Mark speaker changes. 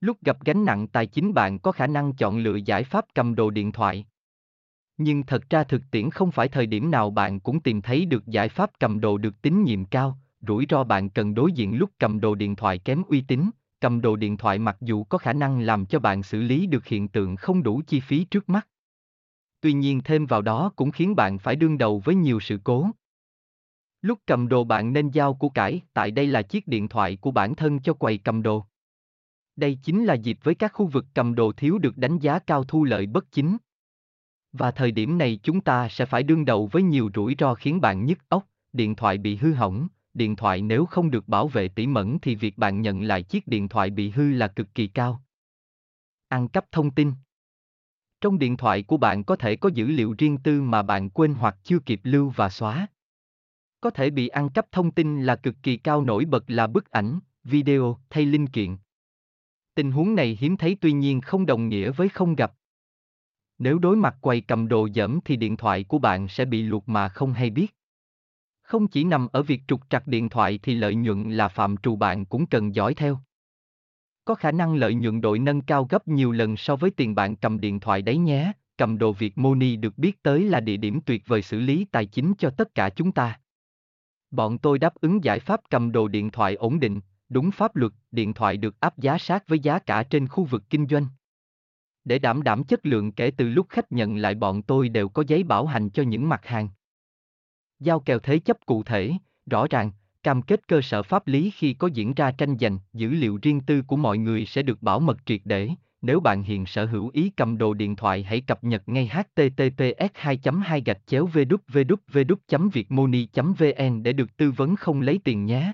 Speaker 1: Lúc gặp gánh nặng tài chính bạn có khả năng chọn lựa giải pháp cầm đồ điện thoại. Nhưng thật ra thực tiễn không phải thời điểm nào bạn cũng tìm thấy được giải pháp cầm đồ được tín nhiệm cao, rủi ro bạn cần đối diện lúc cầm đồ điện thoại kém uy tín, cầm đồ điện thoại mặc dù có khả năng làm cho bạn xử lý được hiện tượng không đủ chi phí trước mắt. Tuy nhiên thêm vào đó cũng khiến bạn phải đương đầu với nhiều sự cố. Lúc cầm đồ bạn nên giao của cải, tại đây là chiếc điện thoại của bản thân cho quầy cầm đồ. Đây chính là dịp với các khu vực cầm đồ thiếu được đánh giá cao thu lợi bất chính. Và thời điểm này chúng ta sẽ phải đương đầu với nhiều rủi ro khiến bạn nhức óc, điện thoại bị hư hỏng, điện thoại nếu không được bảo vệ tỉ mẩn thì việc bạn nhận lại chiếc điện thoại bị hư là cực kỳ cao. Ăn cắp thông tin Trong điện thoại của bạn có thể có dữ liệu riêng tư mà bạn quên hoặc chưa kịp lưu và xóa. Có thể bị ăn cắp thông tin là cực kỳ cao nổi bật là bức ảnh, video thay linh kiện. Tình huống này hiếm thấy tuy nhiên không đồng nghĩa với không gặp. Nếu đối mặt quầy cầm đồ dẫm thì điện thoại của bạn sẽ bị luộc mà không hay biết. Không chỉ nằm ở việc trục trặc điện thoại thì lợi nhuận là phạm trù bạn cũng cần dõi theo. Có khả năng lợi nhuận đội nâng cao gấp nhiều lần so với tiền bạn cầm điện thoại đấy nhé. Cầm đồ Việt Moni được biết tới là địa điểm tuyệt vời xử lý tài chính cho tất cả chúng ta. Bọn tôi đáp ứng giải pháp cầm đồ điện thoại ổn định, đúng pháp luật, điện thoại được áp giá sát với giá cả trên khu vực kinh doanh. Để đảm đảm chất lượng kể từ lúc khách nhận lại bọn tôi đều có giấy bảo hành cho những mặt hàng. Giao kèo thế chấp cụ thể, rõ ràng, cam kết cơ sở pháp lý khi có diễn ra tranh giành, dữ liệu riêng tư của mọi người sẽ được bảo mật triệt để. Nếu bạn hiện sở hữu ý cầm đồ điện thoại hãy cập nhật ngay https 2 2 gạch chéo vn để được tư vấn không lấy tiền nhé